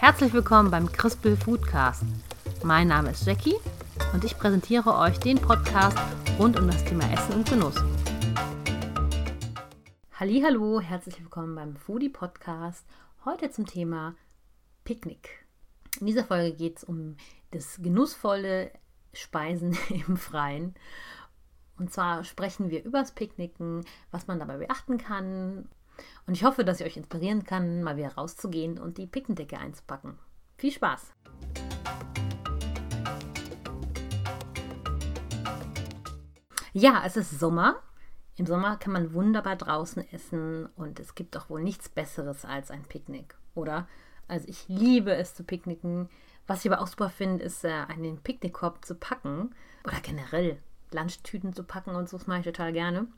Herzlich willkommen beim Crispel Foodcast. Mein Name ist Jackie und ich präsentiere euch den Podcast rund um das Thema Essen und Genuss. Hallo, herzlich willkommen beim Foodie Podcast. Heute zum Thema Picknick. In dieser Folge geht es um das genussvolle Speisen im Freien. Und zwar sprechen wir übers Picknicken, was man dabei beachten kann. Und ich hoffe, dass ich euch inspirieren kann, mal wieder rauszugehen und die Picknickdecke einzupacken. Viel Spaß! Ja, es ist Sommer. Im Sommer kann man wunderbar draußen essen und es gibt doch wohl nichts Besseres als ein Picknick, oder? Also ich liebe es zu picknicken. Was ich aber auch super finde, ist, äh, einen Picknickkorb zu packen oder generell Lunchtüten zu packen und so, das mache ich total gerne.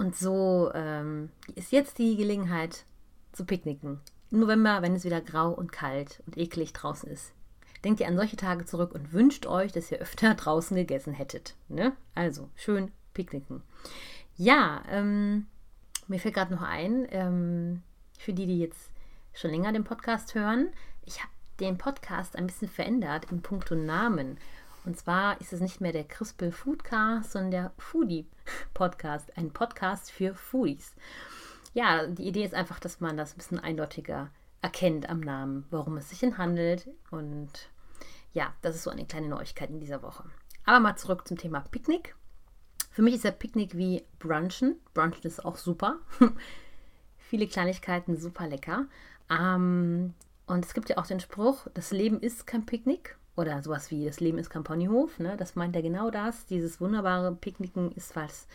Und so ähm, ist jetzt die Gelegenheit zu picknicken. Im November, wenn es wieder grau und kalt und eklig draußen ist. Denkt ihr an solche Tage zurück und wünscht euch, dass ihr öfter draußen gegessen hättet. Ne? Also schön picknicken. Ja, ähm, mir fällt gerade noch ein, ähm, für die, die jetzt schon länger den Podcast hören, ich habe den Podcast ein bisschen verändert in puncto Namen. Und zwar ist es nicht mehr der Crispel Foodcast, sondern der Foodie Podcast. Ein Podcast für Foodies. Ja, die Idee ist einfach, dass man das ein bisschen eindeutiger erkennt am Namen, worum es sich handelt. Und ja, das ist so eine kleine Neuigkeit in dieser Woche. Aber mal zurück zum Thema Picknick. Für mich ist der Picknick wie Brunchen. Brunchen ist auch super. Viele Kleinigkeiten, super lecker. Ähm, und es gibt ja auch den Spruch, das Leben ist kein Picknick. Oder sowas wie, das Leben ist kein. Ne? Das meint ja genau das. Dieses wunderbare Picknicken ist was,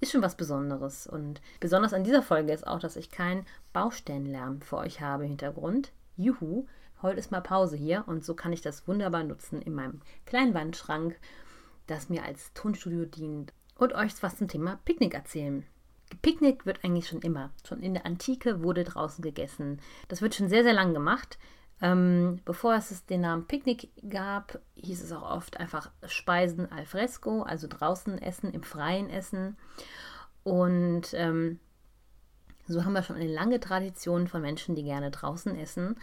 ist schon was Besonderes. Und besonders an dieser Folge ist auch, dass ich keinen Baustellenlärm für euch habe im Hintergrund. Juhu, heute ist mal Pause hier und so kann ich das wunderbar nutzen in meinem kleinen Wandschrank, das mir als Tonstudio dient und euch was zum Thema Picknick erzählen. Picknick wird eigentlich schon immer. Schon in der Antike wurde draußen gegessen. Das wird schon sehr, sehr lang gemacht. Ähm, bevor es den Namen Picknick gab, hieß es auch oft einfach Speisen al fresco, also draußen essen, im Freien essen. Und ähm, so haben wir schon eine lange Tradition von Menschen, die gerne draußen essen.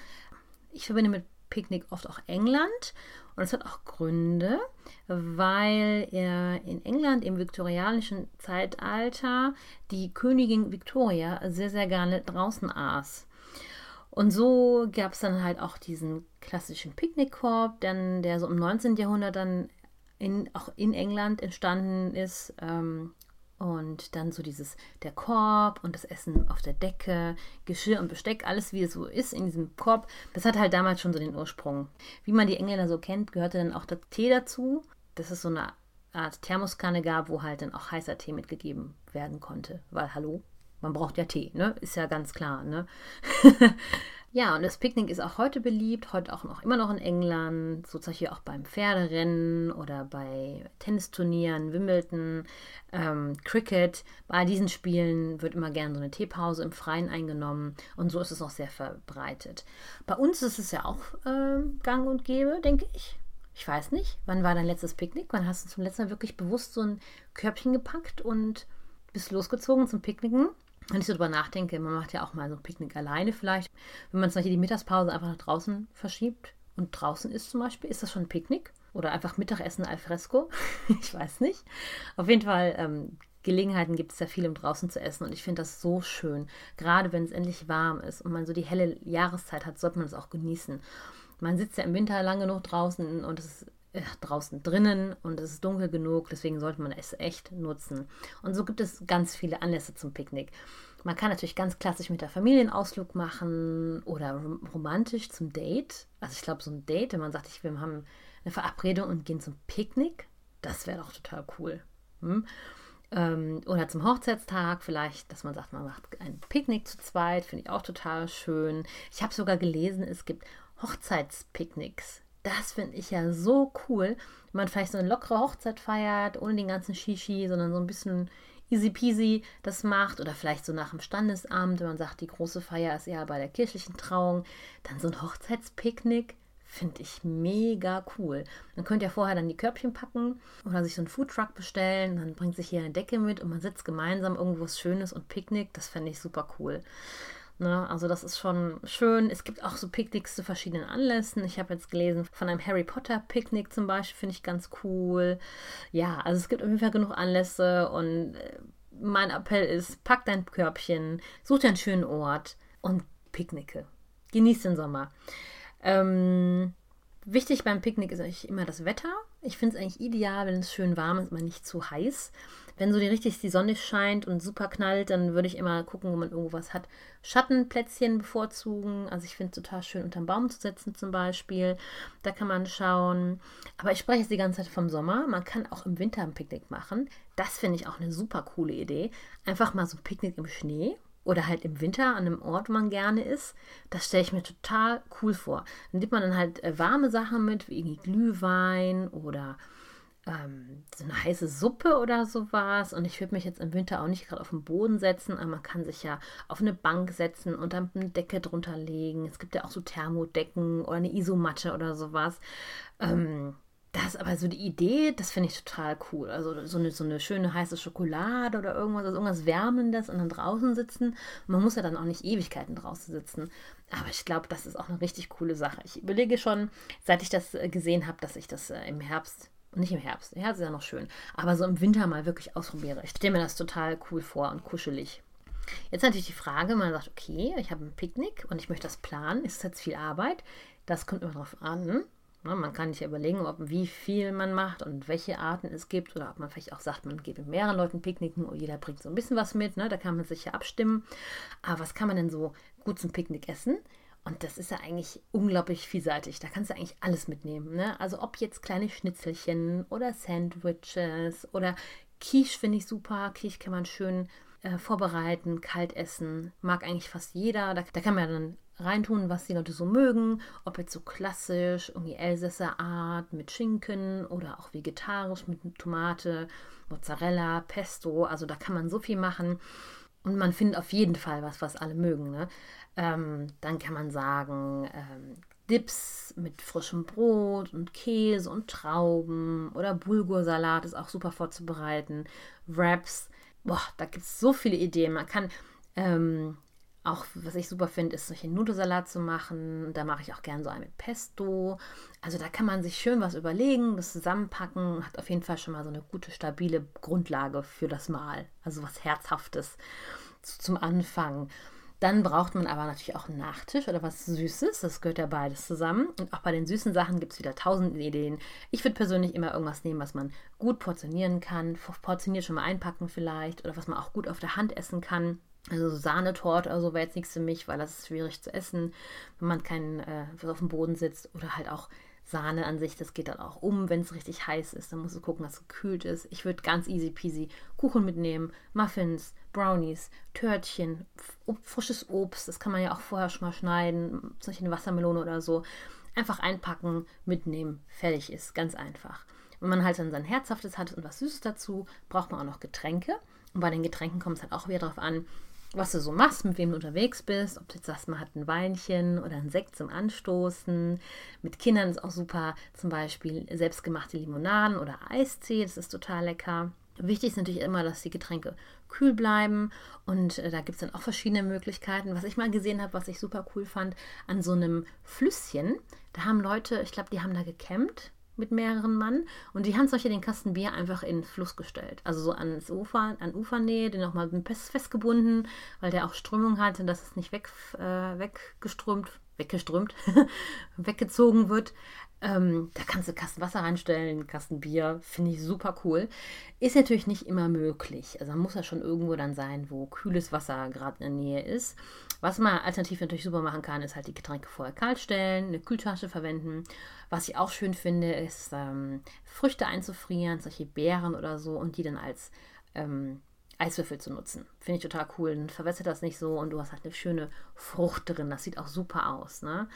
Ich verbinde mit Picknick oft auch England. Und es hat auch Gründe, weil in England im viktorianischen Zeitalter die Königin Victoria sehr, sehr gerne draußen aß. Und so gab es dann halt auch diesen klassischen Picknickkorb, denn der so im 19. Jahrhundert dann in, auch in England entstanden ist. Ähm, und dann so dieses, der Korb und das Essen auf der Decke, Geschirr und Besteck, alles wie es so ist in diesem Korb. Das hat halt damals schon so den Ursprung. Wie man die Engländer so kennt, gehörte dann auch der Tee dazu. Das ist so eine Art Thermoskanne gab, wo halt dann auch heißer Tee mitgegeben werden konnte. Weil, hallo, man braucht ja Tee, ne? Ist ja ganz klar, ne? ja, und das Picknick ist auch heute beliebt, heute auch noch immer noch in England, so zum Beispiel auch beim Pferderennen oder bei Tennisturnieren, Wimbledon, ähm, Cricket. Bei diesen Spielen wird immer gerne so eine Teepause im Freien eingenommen und so ist es auch sehr verbreitet. Bei uns ist es ja auch äh, gang und gäbe, denke ich. Ich weiß nicht, wann war dein letztes Picknick? Wann hast du zum letzten Mal wirklich bewusst so ein Körbchen gepackt und bist losgezogen zum Picknicken? Wenn ich so drüber nachdenke, man macht ja auch mal so ein Picknick alleine vielleicht. Wenn man zum Beispiel die Mittagspause einfach nach draußen verschiebt und draußen ist zum Beispiel, ist das schon ein Picknick? Oder einfach Mittagessen al fresco? ich weiß nicht. Auf jeden Fall, ähm, Gelegenheiten gibt es ja viel, um draußen zu essen. Und ich finde das so schön. Gerade wenn es endlich warm ist und man so die helle Jahreszeit hat, sollte man es auch genießen. Man sitzt ja im Winter lange genug draußen und es ist draußen drinnen und es ist dunkel genug, deswegen sollte man es echt nutzen. Und so gibt es ganz viele Anlässe zum Picknick. Man kann natürlich ganz klassisch mit der Familienausflug machen oder romantisch zum Date. Also ich glaube, so ein Date, wenn man sagt, ich, wir haben eine Verabredung und gehen zum Picknick, das wäre doch total cool. Hm? Ähm, oder zum Hochzeitstag vielleicht, dass man sagt, man macht ein Picknick zu zweit, finde ich auch total schön. Ich habe sogar gelesen, es gibt Hochzeitspicknicks. Das finde ich ja so cool, wenn man vielleicht so eine lockere Hochzeit feiert, ohne den ganzen Shishi, sondern so ein bisschen easy peasy das macht oder vielleicht so nach dem Standesamt, wenn man sagt, die große Feier ist eher bei der kirchlichen Trauung, dann so ein Hochzeitspicknick finde ich mega cool. Man könnte ja vorher dann die Körbchen packen oder sich so einen Foodtruck bestellen, dann bringt sich hier eine Decke mit und man sitzt gemeinsam irgendwo was Schönes und Picknick, das fände ich super cool. Ne? Also das ist schon schön. Es gibt auch so Picknicks zu verschiedenen Anlässen. Ich habe jetzt gelesen von einem Harry Potter Picknick zum Beispiel, finde ich ganz cool. Ja, also es gibt auf jeden Fall genug Anlässe und äh, mein Appell ist, pack dein Körbchen, such dir einen schönen Ort und picknicke. Genieß den Sommer. Ähm, wichtig beim Picknick ist eigentlich immer das Wetter. Ich finde es eigentlich ideal, wenn es schön warm ist, aber nicht zu heiß. Wenn so die richtig die Sonne scheint und super knallt, dann würde ich immer gucken, wo man irgendwas hat. Schattenplätzchen bevorzugen. Also ich finde es total schön, unterm Baum zu setzen zum Beispiel. Da kann man schauen. Aber ich spreche jetzt die ganze Zeit vom Sommer. Man kann auch im Winter ein Picknick machen. Das finde ich auch eine super coole Idee. Einfach mal so ein Picknick im Schnee oder halt im Winter an einem Ort, wo man gerne ist. Das stelle ich mir total cool vor. Dann nimmt man dann halt äh, warme Sachen mit, wie irgendwie Glühwein oder ähm, so eine heiße Suppe oder sowas. Und ich würde mich jetzt im Winter auch nicht gerade auf den Boden setzen, aber man kann sich ja auf eine Bank setzen und dann eine Decke drunter legen. Es gibt ja auch so Thermodecken oder eine Isomatte oder sowas. Ähm, das aber so die Idee, das finde ich total cool. Also so eine, so eine schöne heiße Schokolade oder irgendwas, also irgendwas Wärmendes und dann draußen sitzen. man muss ja dann auch nicht Ewigkeiten draußen sitzen. Aber ich glaube, das ist auch eine richtig coole Sache. Ich überlege schon, seit ich das äh, gesehen habe, dass ich das äh, im Herbst nicht im Herbst, der Herbst ist ja noch schön, aber so im Winter mal wirklich ausprobiere. Ich stelle mir das total cool vor und kuschelig. Jetzt natürlich die Frage, man sagt, okay, ich habe ein Picknick und ich möchte das planen. Ist das jetzt viel Arbeit? Das kommt immer darauf an. Ne, man kann sich überlegen, ob, wie viel man macht und welche Arten es gibt oder ob man vielleicht auch sagt, man geht mit mehreren Leuten picknicken und jeder bringt so ein bisschen was mit. Ne? Da kann man sich ja abstimmen. Aber was kann man denn so gut zum Picknick essen? Und das ist ja eigentlich unglaublich vielseitig. Da kannst du eigentlich alles mitnehmen. Ne? Also ob jetzt kleine Schnitzelchen oder Sandwiches oder Quiche finde ich super. Quiche kann man schön äh, vorbereiten, kalt essen. Mag eigentlich fast jeder. Da, da kann man dann reintun, was die Leute so mögen. Ob jetzt so klassisch, irgendwie Elsässer Art mit Schinken oder auch vegetarisch mit Tomate, Mozzarella, Pesto. Also da kann man so viel machen. Und man findet auf jeden Fall was, was alle mögen. Ne? Ähm, dann kann man sagen, ähm, Dips mit frischem Brot und Käse und Trauben oder Bulgursalat ist auch super vorzubereiten. Wraps, boah, da gibt es so viele Ideen. Man kann ähm, auch, was ich super finde, ist solche Nudelsalat zu machen. Da mache ich auch gern so einen mit Pesto. Also da kann man sich schön was überlegen, das zusammenpacken. Hat auf jeden Fall schon mal so eine gute, stabile Grundlage für das Mahl. Also was Herzhaftes zum Anfang. Dann braucht man aber natürlich auch einen Nachtisch oder was Süßes. Das gehört ja beides zusammen. Und auch bei den süßen Sachen gibt es wieder tausend Ideen. Ich würde persönlich immer irgendwas nehmen, was man gut portionieren kann. Portioniert schon mal einpacken vielleicht. Oder was man auch gut auf der Hand essen kann. Also Sahnetorte oder so wäre jetzt nichts für mich, weil das ist schwierig zu essen, wenn man kein äh, auf dem Boden sitzt. Oder halt auch Sahne an sich, das geht dann auch um, wenn es richtig heiß ist. Dann musst du gucken, dass es gekühlt ist. Ich würde ganz easy peasy Kuchen mitnehmen, Muffins, Brownies, Törtchen, frisches Obst. Das kann man ja auch vorher schon mal schneiden, zum Beispiel eine Wassermelone oder so. Einfach einpacken, mitnehmen, fertig ist. Ganz einfach. Wenn man halt dann sein Herzhaftes hat und was Süßes dazu, braucht man auch noch Getränke. Und bei den Getränken kommt es halt auch wieder darauf an, was du so machst, mit wem du unterwegs bist, ob du jetzt sagst, man hat ein Weinchen oder ein Sekt zum Anstoßen. Mit Kindern ist auch super, zum Beispiel selbstgemachte Limonaden oder Eistee, das ist total lecker. Wichtig ist natürlich immer, dass die Getränke kühl bleiben und äh, da gibt es dann auch verschiedene Möglichkeiten. Was ich mal gesehen habe, was ich super cool fand, an so einem Flüsschen, da haben Leute, ich glaube, die haben da gecampt mit mehreren Mann und die haben solche den Kasten Bier einfach in Fluss gestellt. Also so ans Ufer, an Ufernähe, den nochmal festgebunden, weil der auch Strömung hat und dass es nicht weg, äh, weggeströmt, weggeströmt, weggezogen wird. Ähm, da kannst du Kasten Wasser reinstellen, Kasten Bier, finde ich super cool. Ist natürlich nicht immer möglich. Also man muss ja schon irgendwo dann sein, wo kühles Wasser gerade in der Nähe ist. Was man alternativ natürlich super machen kann, ist halt die Getränke vorher kalt stellen, eine Kühltasche verwenden. Was ich auch schön finde, ist ähm, Früchte einzufrieren, solche Beeren oder so, und die dann als ähm, Eiswürfel zu nutzen. Finde ich total cool. Dann verwässert das nicht so und du hast halt eine schöne Frucht drin. Das sieht auch super aus. Ne?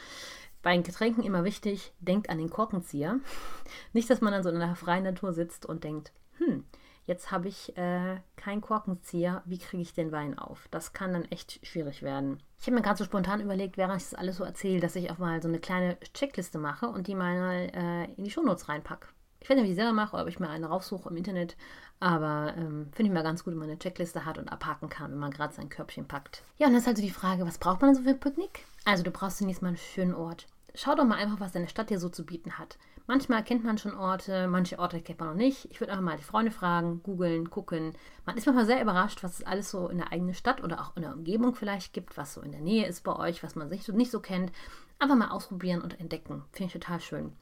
Bei den Getränken immer wichtig, denkt an den Korkenzieher. Nicht, dass man dann so in der freien Natur sitzt und denkt, hm, jetzt habe ich äh, keinen Korkenzieher, wie kriege ich den Wein auf? Das kann dann echt schwierig werden. Ich habe mir gerade so spontan überlegt, während ich das alles so erzähle, dass ich auch mal so eine kleine Checkliste mache und die mal äh, in die Shownotes reinpacke. Ich weiß nicht, wie ich selber mache oder ob ich mir eine raussuche im Internet. Aber ähm, finde ich mal ganz gut, wenn man eine Checkliste hat und abhaken kann, wenn man gerade sein Körbchen packt. Ja, und das ist also die Frage, was braucht man so für ein Picknick? Also du brauchst zunächst mal einen schönen Ort. Schau doch mal einfach, was deine Stadt dir so zu bieten hat. Manchmal kennt man schon Orte, manche Orte kennt man noch nicht. Ich würde einfach mal die Freunde fragen, googeln, gucken. Man ist manchmal sehr überrascht, was es alles so in der eigenen Stadt oder auch in der Umgebung vielleicht gibt, was so in der Nähe ist bei euch, was man sich so nicht so kennt. Einfach mal ausprobieren und entdecken. Finde ich total schön.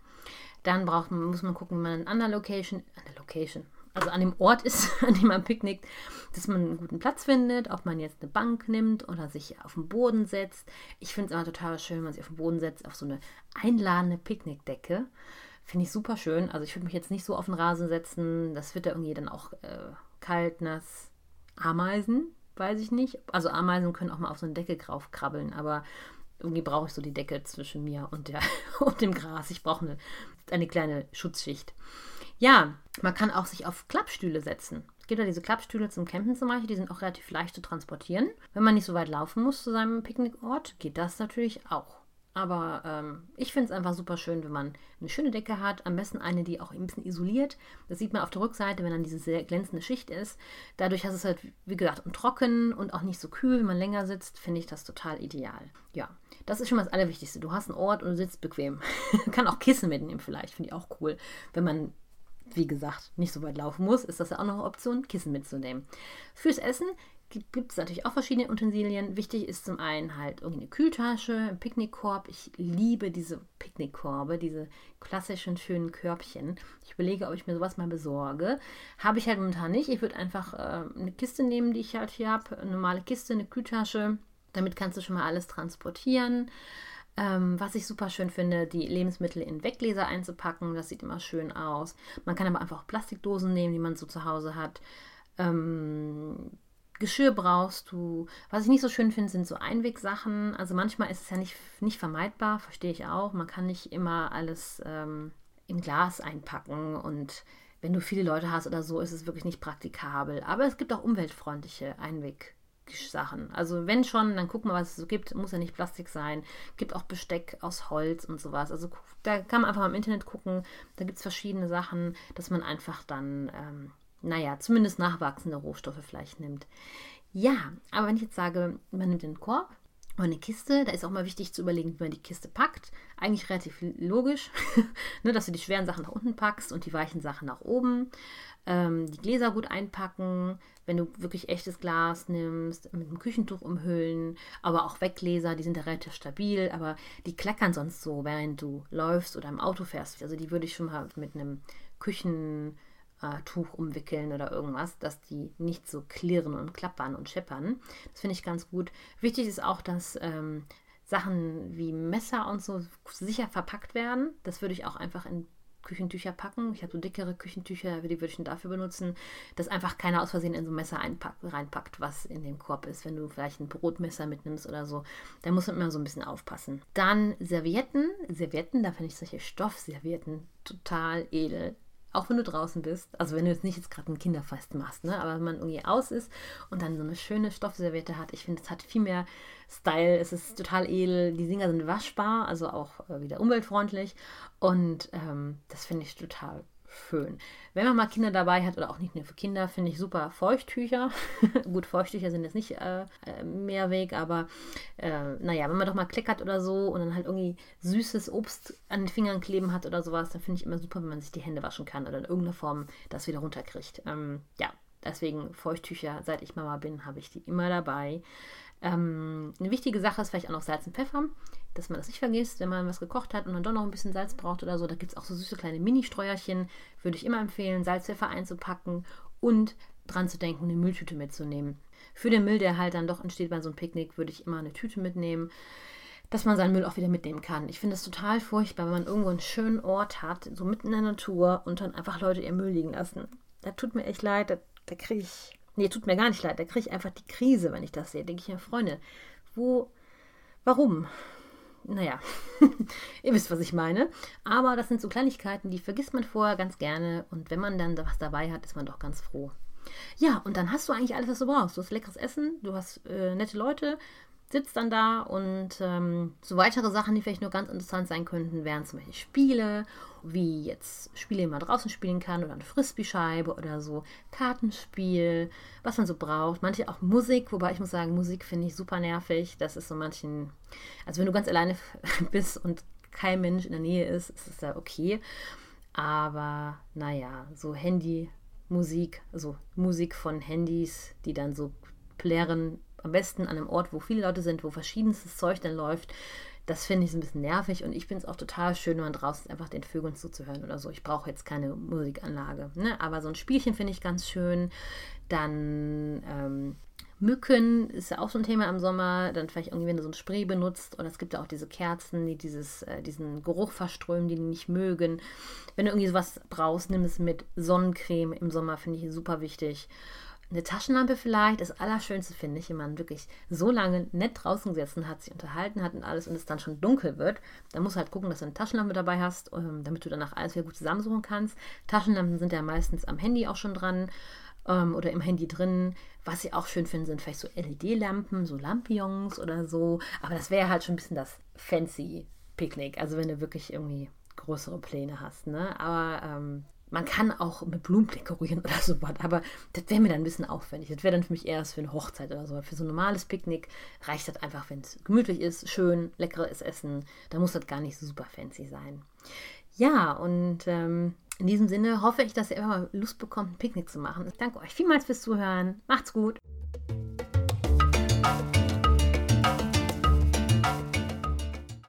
Dann braucht man, muss man gucken, wie man an der Location, an der Location, also an dem Ort ist, an dem man picknickt, dass man einen guten Platz findet, ob man jetzt eine Bank nimmt oder sich auf den Boden setzt. Ich finde es immer total schön, wenn man sich auf den Boden setzt, auf so eine einladende Picknickdecke. Finde ich super schön. Also ich würde mich jetzt nicht so auf den Rasen setzen. Das wird ja irgendwie dann auch äh, kalt, nass. Ameisen, weiß ich nicht. Also Ameisen können auch mal auf so eine Decke drauf krabbeln, aber irgendwie brauche ich so die Decke zwischen mir und, der, und dem Gras. Ich brauche eine, eine kleine Schutzschicht. Ja, man kann auch sich auf Klappstühle setzen. Es gibt ja diese Klappstühle zum Campen zum Beispiel, die sind auch relativ leicht zu transportieren. Wenn man nicht so weit laufen muss zu seinem Picknickort, geht das natürlich auch. Aber ähm, ich finde es einfach super schön, wenn man eine schöne Decke hat. Am besten eine, die auch ein bisschen isoliert. Das sieht man auf der Rückseite, wenn dann diese sehr glänzende Schicht ist. Dadurch hast es halt, wie gesagt, trocken und auch nicht so kühl. Wenn man länger sitzt, finde ich das total ideal. Ja, das ist schon mal das Allerwichtigste. Du hast einen Ort und du sitzt bequem. Kann auch Kissen mitnehmen vielleicht, finde ich auch cool. Wenn man wie gesagt, nicht so weit laufen muss, ist das ja auch noch eine Option, Kissen mitzunehmen. Fürs Essen gibt es natürlich auch verschiedene Utensilien. Wichtig ist zum einen halt irgendeine Kühltasche, ein Picknickkorb. Ich liebe diese Picknickkorbe, diese klassischen schönen Körbchen. Ich überlege, ob ich mir sowas mal besorge. Habe ich halt momentan nicht. Ich würde einfach äh, eine Kiste nehmen, die ich halt hier habe. Eine normale Kiste, eine Kühltasche. Damit kannst du schon mal alles transportieren. Ähm, was ich super schön finde, die Lebensmittel in Weggläser einzupacken. Das sieht immer schön aus. Man kann aber einfach auch Plastikdosen nehmen, die man so zu Hause hat. Ähm, Geschirr brauchst du. Was ich nicht so schön finde, sind so Einwegsachen. Also manchmal ist es ja nicht, nicht vermeidbar, verstehe ich auch. Man kann nicht immer alles ähm, im Glas einpacken und wenn du viele Leute hast oder so, ist es wirklich nicht praktikabel. Aber es gibt auch umweltfreundliche Einwegsachen. Sachen. Also wenn schon, dann guck mal, was es so gibt. Muss ja nicht Plastik sein. Gibt auch Besteck aus Holz und sowas. Also da kann man einfach mal im Internet gucken. Da gibt es verschiedene Sachen, dass man einfach dann, ähm, naja, zumindest nachwachsende Rohstoffe vielleicht nimmt. Ja, aber wenn ich jetzt sage, man nimmt den Korb, oder eine Kiste, da ist auch mal wichtig zu überlegen, wie man die Kiste packt. Eigentlich relativ logisch, ne, dass du die schweren Sachen nach unten packst und die weichen Sachen nach oben. Ähm, die Gläser gut einpacken, wenn du wirklich echtes Glas nimmst, mit einem Küchentuch umhüllen, aber auch Weggläser, die sind ja relativ stabil, aber die klackern sonst so, während du läufst oder im Auto fährst. Also die würde ich schon mal mit einem Küchen äh, Tuch umwickeln oder irgendwas, dass die nicht so klirren und klappern und scheppern. Das finde ich ganz gut. Wichtig ist auch, dass ähm, Sachen wie Messer und so sicher verpackt werden. Das würde ich auch einfach in Küchentücher packen. Ich habe so dickere Küchentücher, die würde ich dafür benutzen, dass einfach keiner aus Versehen in so ein Messer einpackt, reinpackt, was in dem Korb ist. Wenn du vielleicht ein Brotmesser mitnimmst oder so, dann muss man immer so ein bisschen aufpassen. Dann Servietten. Servietten, da finde ich solche Stoffservietten total edel auch wenn du draußen bist, also wenn du jetzt nicht jetzt gerade ein Kinderfest machst, ne, aber wenn man irgendwie aus ist und dann so eine schöne Stoffserviette hat, ich finde, es hat viel mehr Style, es ist total edel, die Dinger sind waschbar, also auch äh, wieder umweltfreundlich und ähm, das finde ich total schön. Wenn man mal Kinder dabei hat oder auch nicht nur für Kinder, finde ich super Feuchttücher. Gut, Feuchttücher sind jetzt nicht äh, äh, Mehrweg, aber äh, naja, wenn man doch mal kleckert oder so und dann halt irgendwie süßes Obst an den Fingern kleben hat oder sowas, dann finde ich immer super, wenn man sich die Hände waschen kann oder in irgendeiner Form das wieder runterkriegt. Ähm, ja, deswegen Feuchttücher, seit ich Mama bin, habe ich die immer dabei. Ähm, eine wichtige Sache ist vielleicht auch noch Salz und Pfeffer, dass man das nicht vergisst, wenn man was gekocht hat und dann doch noch ein bisschen Salz braucht oder so. Da gibt es auch so süße kleine Mini-Streuerchen. Würde ich immer empfehlen, Salz, Pfeffer einzupacken und dran zu denken, eine Mülltüte mitzunehmen. Für den Müll, der halt dann doch entsteht bei so einem Picknick, würde ich immer eine Tüte mitnehmen, dass man seinen Müll auch wieder mitnehmen kann. Ich finde es total furchtbar, wenn man irgendwo einen schönen Ort hat, so mitten in der Natur und dann einfach Leute ihr Müll liegen lassen. Da tut mir echt leid, da, da kriege ich Nee, tut mir gar nicht leid. Da kriege ich einfach die Krise, wenn ich das sehe. Denke ich mir, Freunde, wo, warum? Naja, ihr wisst, was ich meine. Aber das sind so Kleinigkeiten, die vergisst man vorher ganz gerne. Und wenn man dann was dabei hat, ist man doch ganz froh. Ja, und dann hast du eigentlich alles, was du brauchst. Du hast leckeres Essen, du hast äh, nette Leute, sitzt dann da und ähm, so weitere Sachen, die vielleicht nur ganz interessant sein könnten, wären zum Beispiel Spiele, wie jetzt Spiele, die man draußen spielen kann oder eine Frisbee-Scheibe oder so, Kartenspiel, was man so braucht. Manche auch Musik, wobei ich muss sagen, Musik finde ich super nervig. Das ist so manchen, also wenn du ganz alleine bist und kein Mensch in der Nähe ist, ist es ja okay. Aber naja, so Handy-Musik, also Musik von Handys, die dann so plären, am besten an einem Ort, wo viele Leute sind, wo verschiedenstes Zeug dann läuft. Das finde ich ein bisschen nervig und ich finde es auch total schön, wenn man draußen einfach den Vögeln zuzuhören oder so. Ich brauche jetzt keine Musikanlage, ne? aber so ein Spielchen finde ich ganz schön. Dann ähm, Mücken ist ja auch so ein Thema im Sommer. Dann vielleicht irgendwie, wenn du so ein Spray benutzt. Oder es gibt ja auch diese Kerzen, die dieses, äh, diesen Geruch verströmen, die die nicht mögen. Wenn du irgendwie sowas brauchst, nimm es mit Sonnencreme im Sommer, finde ich super wichtig. Eine Taschenlampe vielleicht, das Allerschönste finde ich, wenn man wirklich so lange nett draußen gesessen hat, sich unterhalten hat und alles und es dann schon dunkel wird. Dann musst du halt gucken, dass du eine Taschenlampe dabei hast, ähm, damit du danach alles wieder gut zusammensuchen kannst. Taschenlampen sind ja meistens am Handy auch schon dran ähm, oder im Handy drin. Was ich auch schön finde, sind vielleicht so LED-Lampen, so Lampions oder so. Aber das wäre halt schon ein bisschen das fancy Picknick. Also wenn du wirklich irgendwie größere Pläne hast. Ne? Aber ähm, man kann auch mit Blumen dekorieren oder so was, aber das wäre mir dann ein bisschen aufwendig. Das wäre dann für mich eher für eine Hochzeit oder so. Für so ein normales Picknick reicht das einfach, wenn es gemütlich ist, schön, leckeres Essen. Da muss das gar nicht so super fancy sein. Ja, und ähm, in diesem Sinne hoffe ich, dass ihr immer Lust bekommt, ein Picknick zu machen. Ich danke euch vielmals fürs Zuhören. Macht's gut.